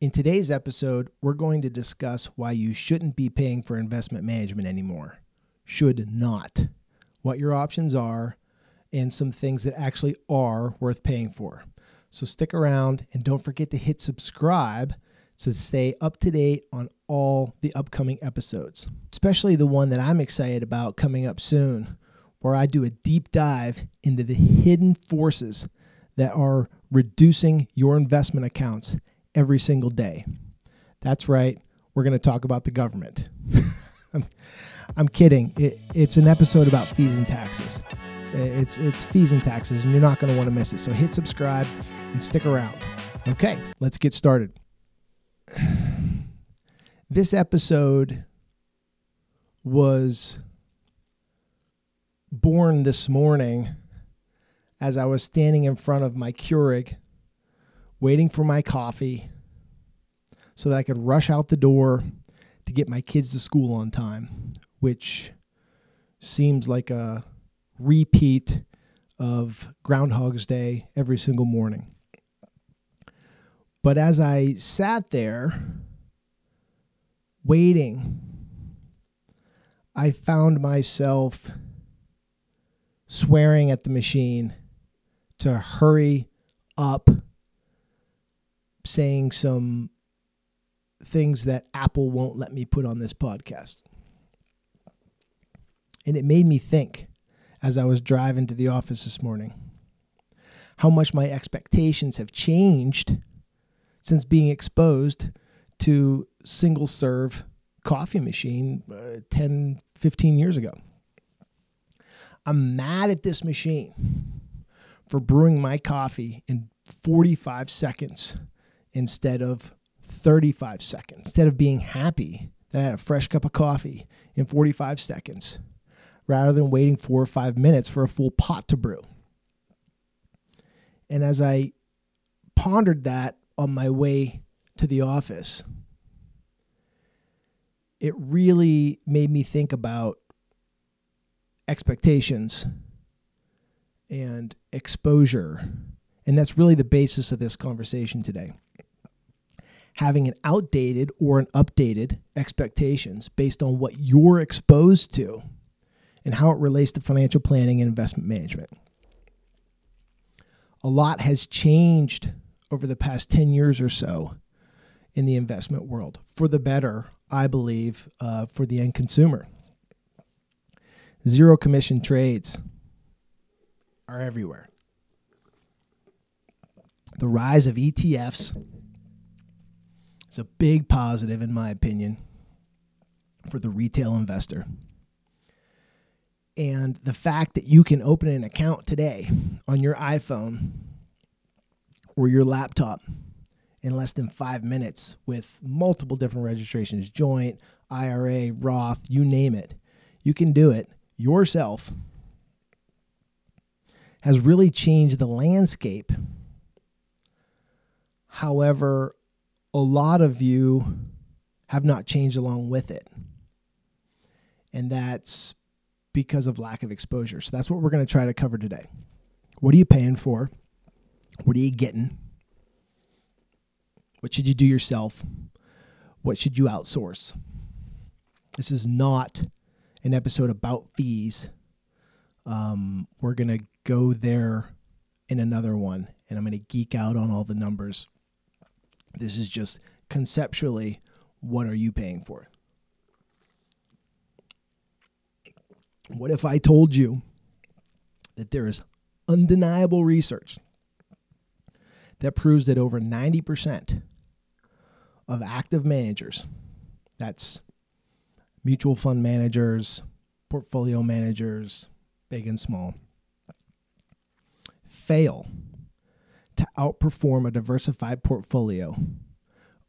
In today's episode, we're going to discuss why you shouldn't be paying for investment management anymore. Should not. What your options are, and some things that actually are worth paying for. So stick around and don't forget to hit subscribe to stay up to date on all the upcoming episodes, especially the one that I'm excited about coming up soon, where I do a deep dive into the hidden forces that are reducing your investment accounts every single day. That's right, we're going to talk about the government. I'm, I'm, kidding. It, it's an episode about fees and taxes. It's it's fees and taxes, and you're not going to want to miss it. So hit subscribe and stick around. Okay, let's get started. This episode was born this morning as I was standing in front of my Keurig waiting for my coffee so that I could rush out the door to get my kids to school on time, which seems like a repeat of Groundhog's Day every single morning. But as I sat there waiting, I found myself swearing at the machine to hurry up, saying some things that Apple won't let me put on this podcast. And it made me think as I was driving to the office this morning how much my expectations have changed since being exposed to single serve coffee machine uh, 10, 15 years ago. I'm mad at this machine for brewing my coffee in 45 seconds instead of 35 seconds, instead of being happy that I had a fresh cup of coffee in 45 seconds rather than waiting four or five minutes for a full pot to brew. And as I pondered that on my way to the office, it really made me think about expectations and exposure. And that's really the basis of this conversation today. Having an outdated or an updated expectations based on what you're exposed to and how it relates to financial planning and investment management. A lot has changed over the past 10 years or so in the investment world for the better, I believe, uh, for the end consumer. Zero commission trades are everywhere. The rise of ETFs is a big positive, in my opinion, for the retail investor and the fact that you can open an account today on your iPhone or your laptop in less than five minutes with multiple different registrations joint, IRA, Roth, you name it. You can do it yourself. Has really changed the landscape. However, a lot of you have not changed along with it. And that's because of lack of exposure. So that's what we're going to try to cover today. What are you paying for? What are you getting? What should you do yourself? What should you outsource? This is not an episode about fees. Um, we're going to go there in another one, and I'm going to geek out on all the numbers. This is just conceptually what are you paying for? What if I told you that there is undeniable research that proves that over 90% of active managers, that's mutual fund managers, portfolio managers, big and small, fail to outperform a diversified portfolio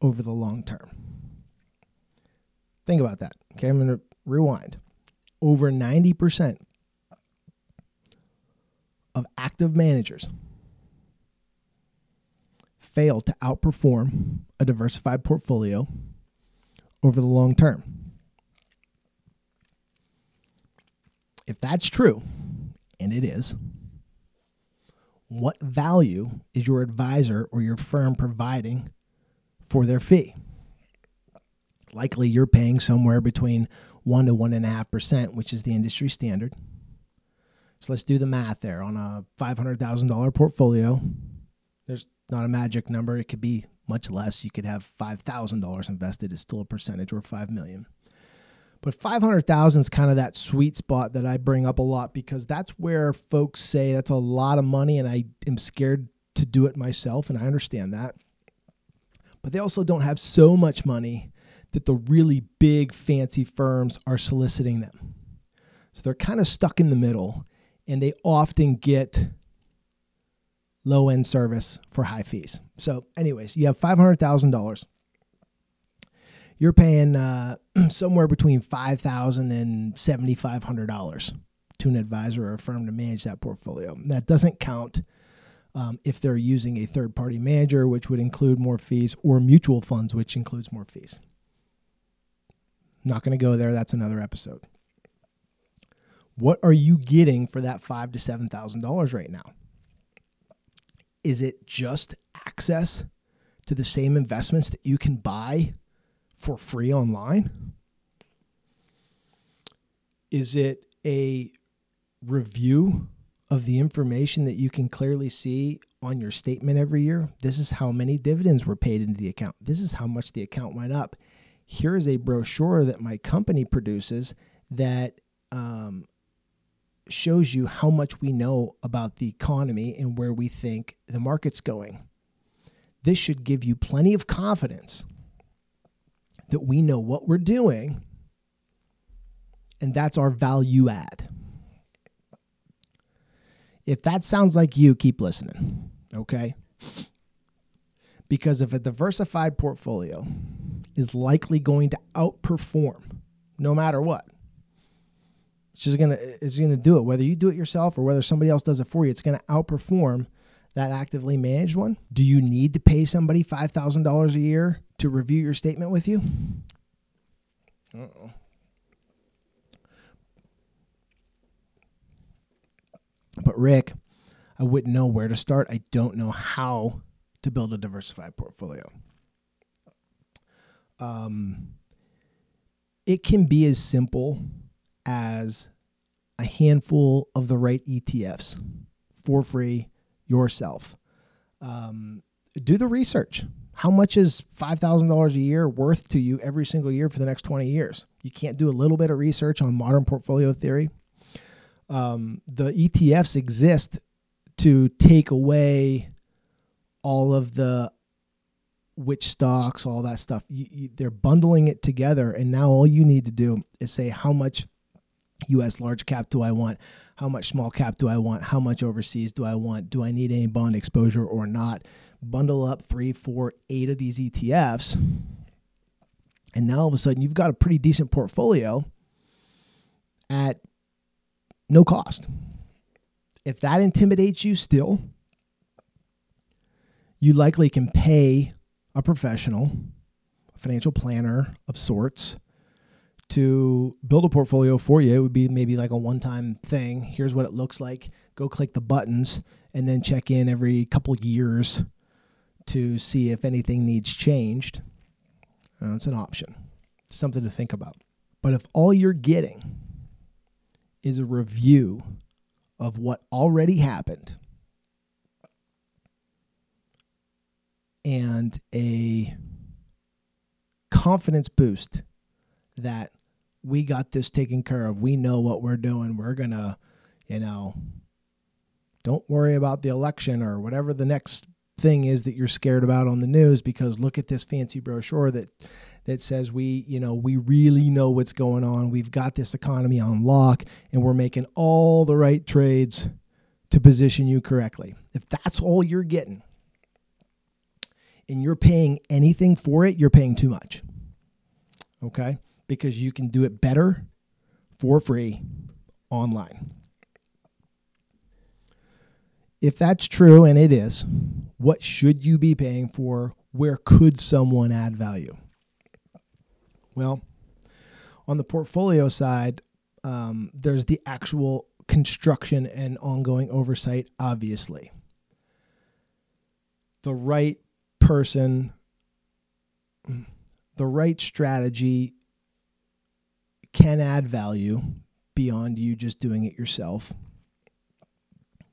over the long term. Think about that. Okay, I'm going to rewind over 90% of active managers fail to outperform a diversified portfolio over the long term. If that's true, and it is, what value is your advisor or your firm providing for their fee. Likely you're paying somewhere between 1 to 1.5%, which is the industry standard. So let's do the math there. On a $500,000 portfolio, there's not a magic number. It could be much less. You could have $5,000 invested. It's still a percentage or 5 million. But 500,000 is kind of that sweet spot that I bring up a lot because that's where folks say that's a lot of money and I am scared to do it myself and I understand that. But they also don't have so much money that the really big fancy firms are soliciting them. So they're kind of stuck in the middle and they often get low end service for high fees. So, anyways, you have $500,000 you're paying uh, somewhere between five thousand and seventy five hundred dollars to an advisor or a firm to manage that portfolio. That doesn't count um, if they're using a third party manager, which would include more fees, or mutual funds, which includes more fees. Not going to go there. That's another episode. What are you getting for that five to seven thousand dollars right now? Is it just access to the same investments that you can buy for free online? Is it a review of the information that you can clearly see on your statement every year? This is how many dividends were paid into the account. This is how much the account went up. Here is a brochure that my company produces that um, shows you how much we know about the economy and where we think the market's going. This should give you plenty of confidence that we know what we're doing, and that's our value add. If that sounds like you, keep listening, okay? Because if a diversified portfolio is likely going to outperform no matter what, it's just gonna it's gonna do it. Whether you do it yourself or whether somebody else does it for you, it's gonna outperform that actively managed one? Do you need to pay somebody $5,000 a year to review your statement with you? Uh-oh. But Rick, I wouldn't know where to start. I don't know how to build a diversified portfolio. Um, it can be as simple as a handful of the right ETFs for free yourself. Um, do the research. How much is $5,000 a year worth to you every single year for the next 20 years? You can't do a little bit of research on modern portfolio theory. Um, the ETFs exist to take away all of the which stocks, all that stuff. You, you, they're bundling it together, and now all you need to do is say how much U.S. large cap do I want? How much small cap do I want? How much overseas do I want? Do I need any bond exposure or not? Bundle up three, four, eight of these ETFs, and now all of a sudden you've got a pretty decent portfolio at no cost. If that intimidates you still, you likely can pay a professional, a financial planner of sorts, to build a portfolio for you, it would be maybe like a one time thing. Here's what it looks like. Go click the buttons and then check in every couple years to see if anything needs changed. Uh, it's an option, something to think about. But if all you're getting is a review of what already happened and a confidence boost that we got this taken care of. We know what we're doing. We're going to, you know, don't worry about the election or whatever the next thing is that you're scared about on the news because look at this fancy brochure that that says we, you know, we really know what's going on. We've got this economy on lock and we're making all the right trades to position you correctly. If that's all you're getting and you're paying anything for it, you're paying too much. Okay? Because you can do it better for free online. If that's true, and it is, what should you be paying for? Where could someone add value? Well, on the portfolio side, um, there's the actual construction and ongoing oversight, obviously. The right person the right strategy can add value beyond you just doing it yourself.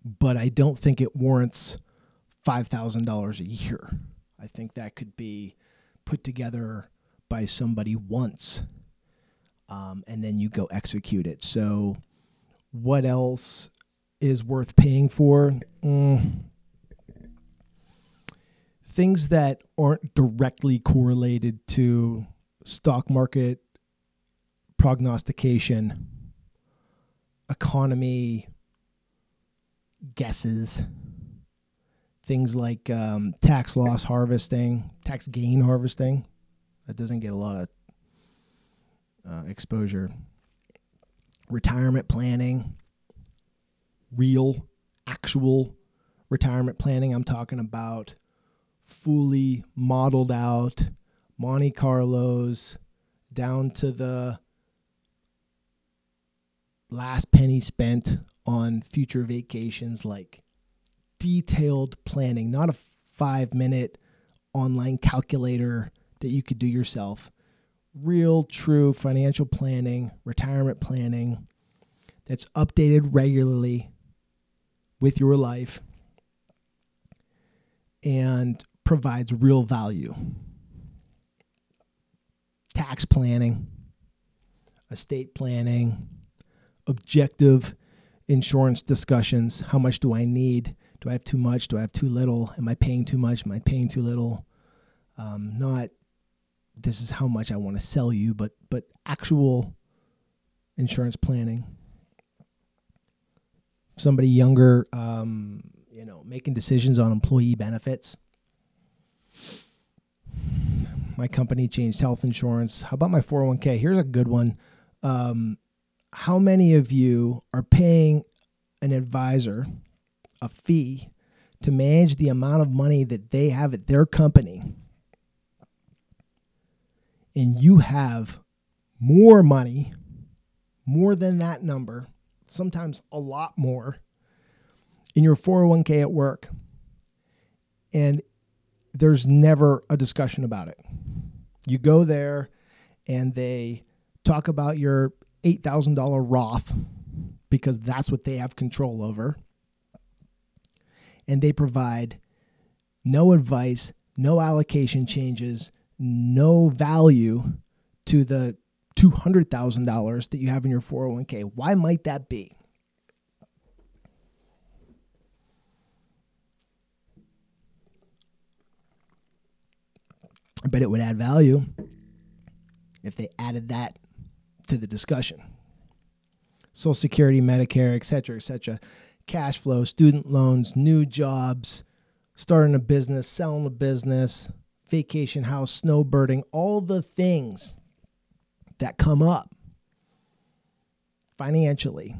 But I don't think it warrants $5,000 a year. I think that could be put together by somebody once um, and then you go execute it. So, what else is worth paying for? Mm. Things that aren't directly correlated to stock market prognostication, economy guesses, things like um, tax loss harvesting, tax gain harvesting. That doesn't get a lot of uh, exposure. Retirement planning, real, actual retirement planning. I'm talking about fully modeled out Monte Carlos down to the last penny spent on future vacations, like detailed planning, not a five minute online calculator that you could do yourself. Real, true financial planning, retirement planning that's updated regularly with your life and provides real value. Tax planning, estate planning, objective insurance discussions. How much do I need? Do I have too much? Do I have too little? Am I paying too much? Am I paying too little? Um, not this is how much I want to sell you, but but actual insurance planning. Somebody younger, um, you know, making decisions on employee benefits. My company changed health insurance. How about my 401k? Here's a good one. Um, how many of you are paying an advisor a fee to manage the amount of money that they have at their company and you have more money, more than that number, sometimes a lot more in your 401k at work and there's never a discussion about it. You go there and they talk about your $8,000 Roth because that's what they have control over. And they provide no advice, no allocation changes, no value to the $200,000 that you have in your 401k. Why might that be? I bet it would add value if they added that to the discussion. Social Security, Medicare, et cetera, et cetera. Cash flow, student loans, new jobs, starting a business, selling a business, vacation house, snowbirding, all the things that come up financially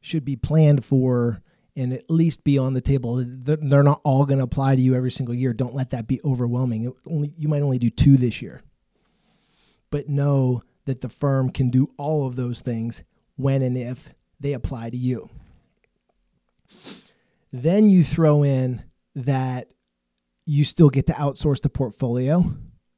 should be planned for and at least be on the table. They're not all going to apply to you every single year. Don't let that be overwhelming. only you might only do two this year but know that the firm can do all of those things when and if they apply to you. Then you throw in that you still get to outsource the portfolio.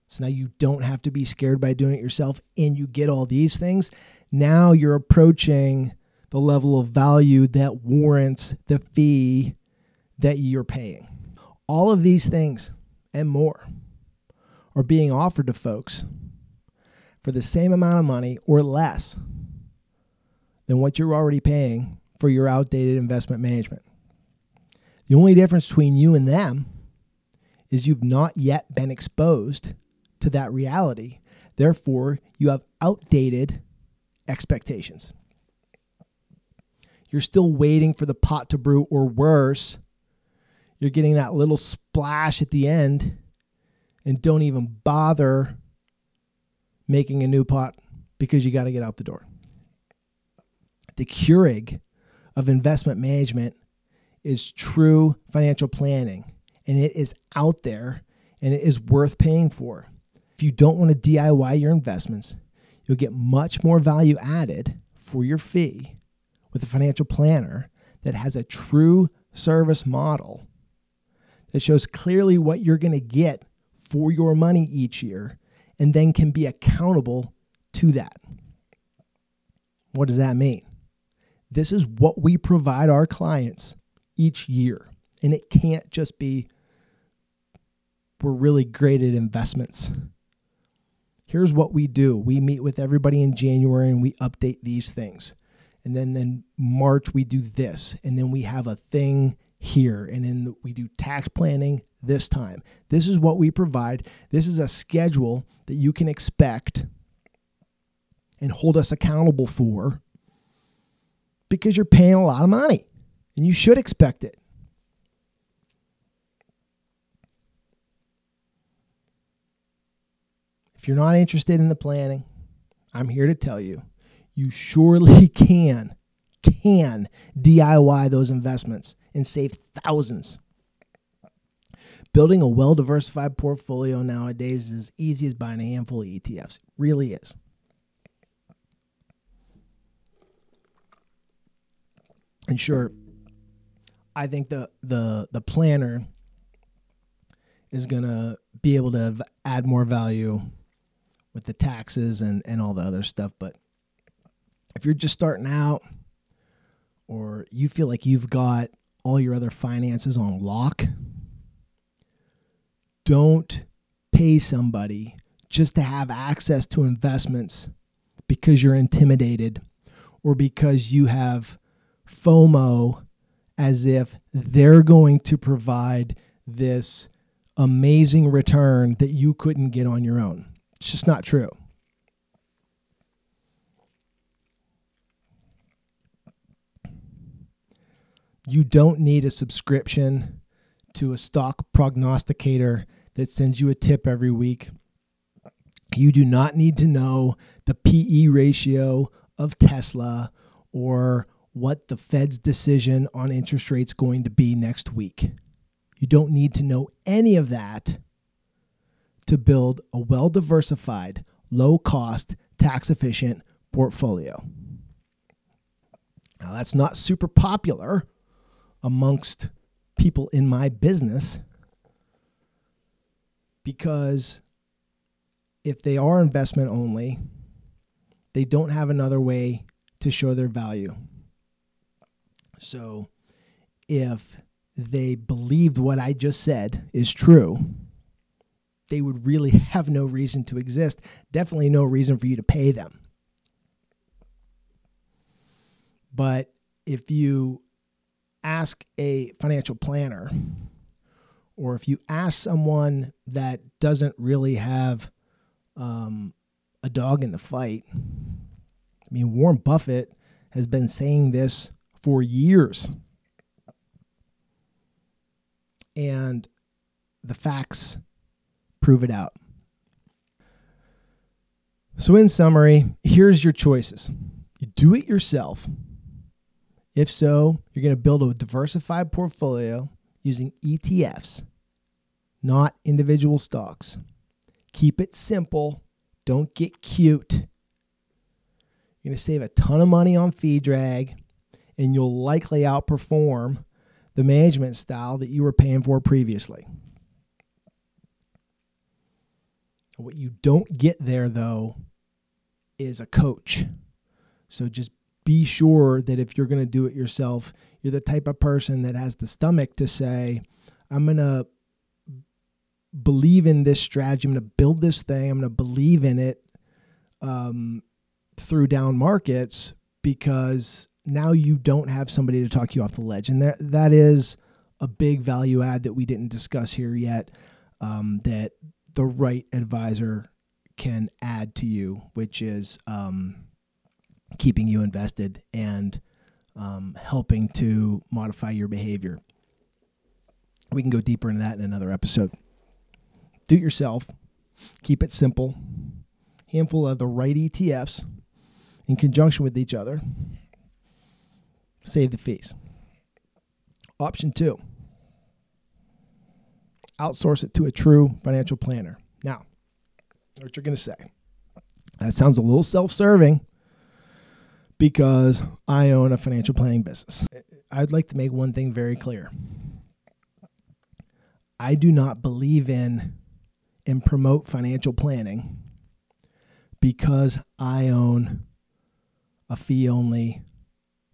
So now you don't have to be scared by doing it yourself and you get all these things. Now you're approaching the level of value that warrants the fee that you're paying. All of these things and more are being offered to folks for the same amount of money or less than what you're already paying for your outdated investment management. The only difference between you and them is you've not yet been exposed to that reality. Therefore, you have outdated expectations. You're still waiting for the pot to brew, or worse, you're getting that little splash at the end and don't even bother making a new pot because you got to get out the door. The Keurig of investment management is true financial planning, and it is out there and it is worth paying for. If you don't want to DIY your investments, you'll get much more value added for your fee with a financial planner that has a true service model that shows clearly what you're going to get for your money each year and then can be accountable to that. What does that mean? This is what we provide our clients each year. And it can't just be we're really great at investments. Here's what we do. We meet with everybody in January and we update these things. And then in March we do this. And then we have a thing here. And then we do tax planning this time. This is what we provide. This is a schedule that you can expect and hold us accountable for because you're paying a lot of money and you should expect it. If you're not interested in the planning, I'm here to tell you, you surely can can DIY those investments and save thousands. Building a well diversified portfolio nowadays is as easy as buying a handful of ETFs. It really is. And sure, I think the the the planner is gonna be able to add more value with the taxes and, and all the other stuff. But if you're just starting out or you feel like you've got all your other finances on lock, don't pay somebody just to have access to investments because you're intimidated or because you have FOMO as if they're going to provide this amazing return that you couldn't get on your own. It's just not true. You don't need a subscription to a stock prognosticator that sends you a tip every week. You do not need to know the PE ratio of Tesla or what the Fed's decision on interest rates going to be next week. You don't need to know any of that to build a well diversified, low cost, tax efficient portfolio. Now, that's not super popular amongst people in my business because if they are investment only, they don't have another way to show their value. So if they believed what I just said is true, they would really have no reason to exist. Definitely no reason for you to pay them. But if you ask a financial planner, or if you ask someone that doesn't really have um, a dog in the fight, I mean, Warren Buffett has been saying this for years. And the facts prove it out. So, in summary, here's your choices you do it yourself. If so, you're going to build a diversified portfolio using ETFs, not individual stocks. Keep it simple. Don't get cute. You're going to save a ton of money on fee drag, and you'll likely outperform the management style that you were paying for previously. What you don't get there, though, is a coach. So just be sure that if you're going to do it yourself, you're the type of person that has the stomach to say, I'm going to believe in this strategy. I'm going to build this thing. I'm going to believe in it um, through down markets because now you don't have somebody to talk you off the ledge. And that, that is a big value add that we didn't discuss here yet um, that the right advisor can add to you, which is um, keeping you invested and um, helping to modify your behavior. We can go deeper into that in another episode. Do it yourself. Keep it simple. Handful of the right ETFs in conjunction with each other. Save the fees. Option two outsource it to a true financial planner. Now, what you're going to say. That sounds a little self serving because I own a financial planning business. I'd like to make one thing very clear I do not believe in and promote financial planning because I own a fee only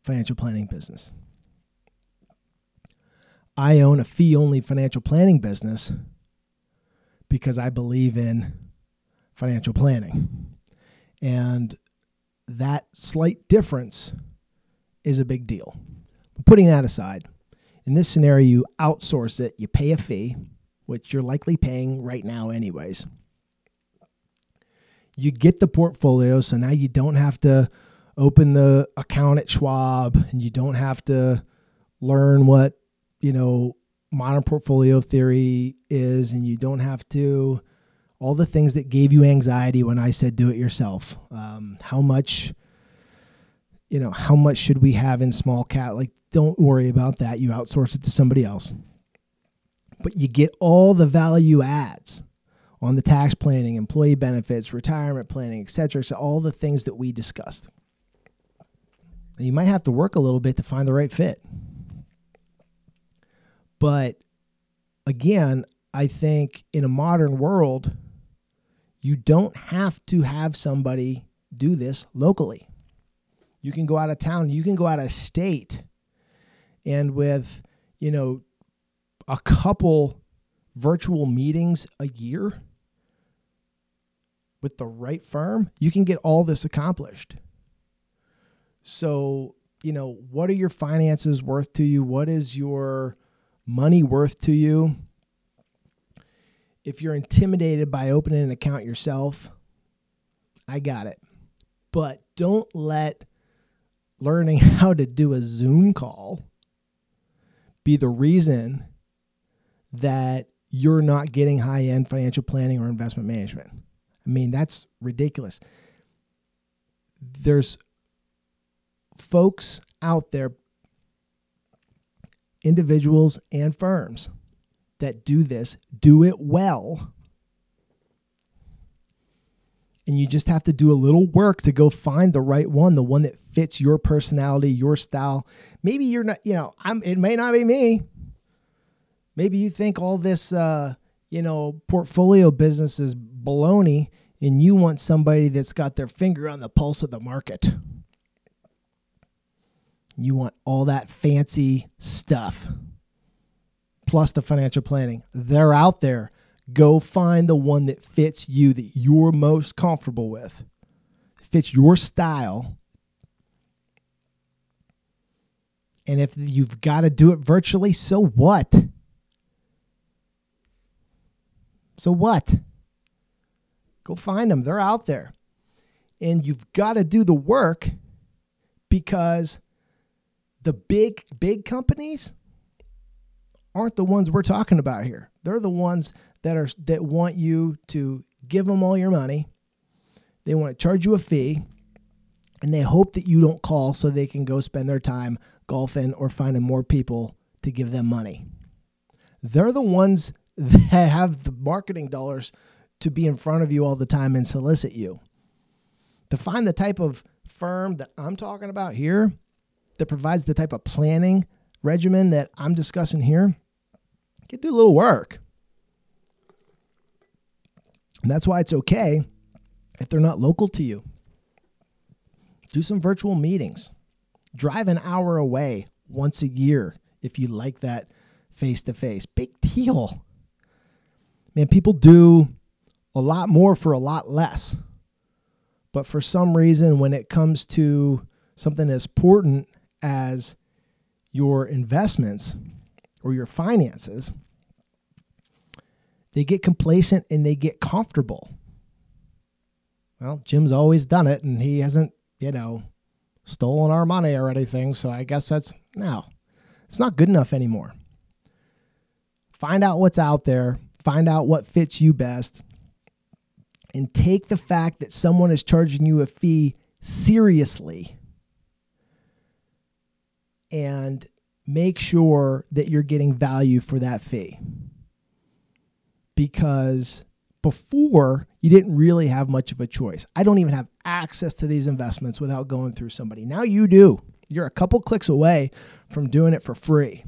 financial planning business. I own a fee only financial planning business because I believe in financial planning. And that slight difference is a big deal. But putting that aside, in this scenario, you outsource it, you pay a fee, which you're likely paying right now, anyways. You get the portfolio, so now you don't have to open the account at Schwab and you don't have to learn what, you know, modern portfolio theory is, and you don't have to all the things that gave you anxiety when I said do it yourself. Um, how much, you know, how much should we have in small cap? Like, don't worry about that. You outsource it to somebody else. But you get all the value adds on the tax planning, employee benefits, retirement planning, etc. So all the things that we discussed. And you might have to work a little bit to find the right fit. But again, I think in a modern world, you don't have to have somebody do this locally. You can go out of town, you can go out of state, and with, you know, a couple virtual meetings a year with the right firm, you can get all this accomplished. So, you know, what are your finances worth to you? What is your money worth to you? If you're intimidated by opening an account yourself, I got it. But don't let learning how to do a Zoom call be the reason that you're not getting high end financial planning or investment management. I mean, that's ridiculous. There's folks out there, individuals and firms, that do this, do it well. And you just have to do a little work to go find the right one, the one that fits your personality, your style. Maybe you're not, you know, I'm it may not be me. Maybe you think all this uh, you know, portfolio business is baloney and you want somebody that's got their finger on the pulse of the market. You want all that fancy stuff plus the financial planning. They're out there. Go find the one that fits you, that you're most comfortable with, fits your style. And if you've got to do it virtually, so what? So what? Go find them. They're out there. And you've got to do the work because the big, big companies aren't the ones we're talking about here. They're the ones that are that want you to give them all your money. They want to charge you a fee, and they hope that you don't call so they can go spend their time golfing or finding more people to give them money. They're the ones that have the marketing dollars to be in front of you all the time and solicit you. To find the type of firm that I'm talking about here that provides the type of planning regimen that I'm discussing here, can do a little work. And that's why it's okay if they're not local to you. Do some virtual meetings. Drive an hour away once a year if you like that face to face. Big deal. Man, people do a lot more for a lot less. But for some reason, when it comes to something as important as your investments or your finances, they get complacent and they get comfortable. Well, Jim's always done it and he hasn't, you know, stolen our money or anything. So I guess that's no, it's not good enough anymore. Find out what's out there, find out what fits you best, and take the fact that someone is charging you a fee seriously and make sure that you're getting value for that fee. Because before, you didn't really have much of a choice. I don't even have access to these investments without going through somebody. Now you do. You're a couple clicks away from doing it for free.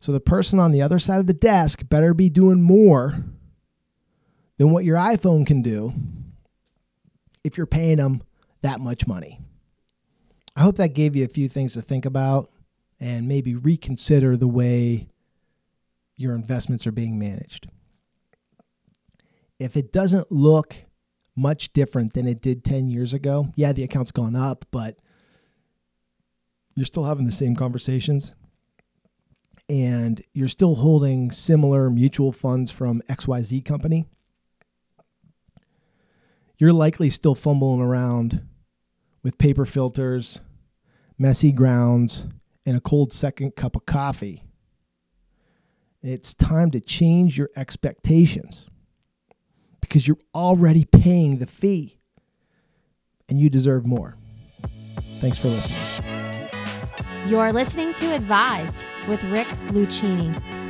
So the person on the other side of the desk better be doing more than what your iPhone can do if you're paying them that much money. I hope that gave you a few things to think about and maybe reconsider the way your investments are being managed. If it doesn't look much different than it did 10 years ago, yeah, the account's gone up, but you're still having the same conversations and you're still holding similar mutual funds from XYZ company, you're likely still fumbling around with paper filters, messy grounds, and a cold second cup of coffee. It's time to change your expectations because you're already paying the fee and you deserve more. Thanks for listening. You're listening to Advised with Rick Lucchini.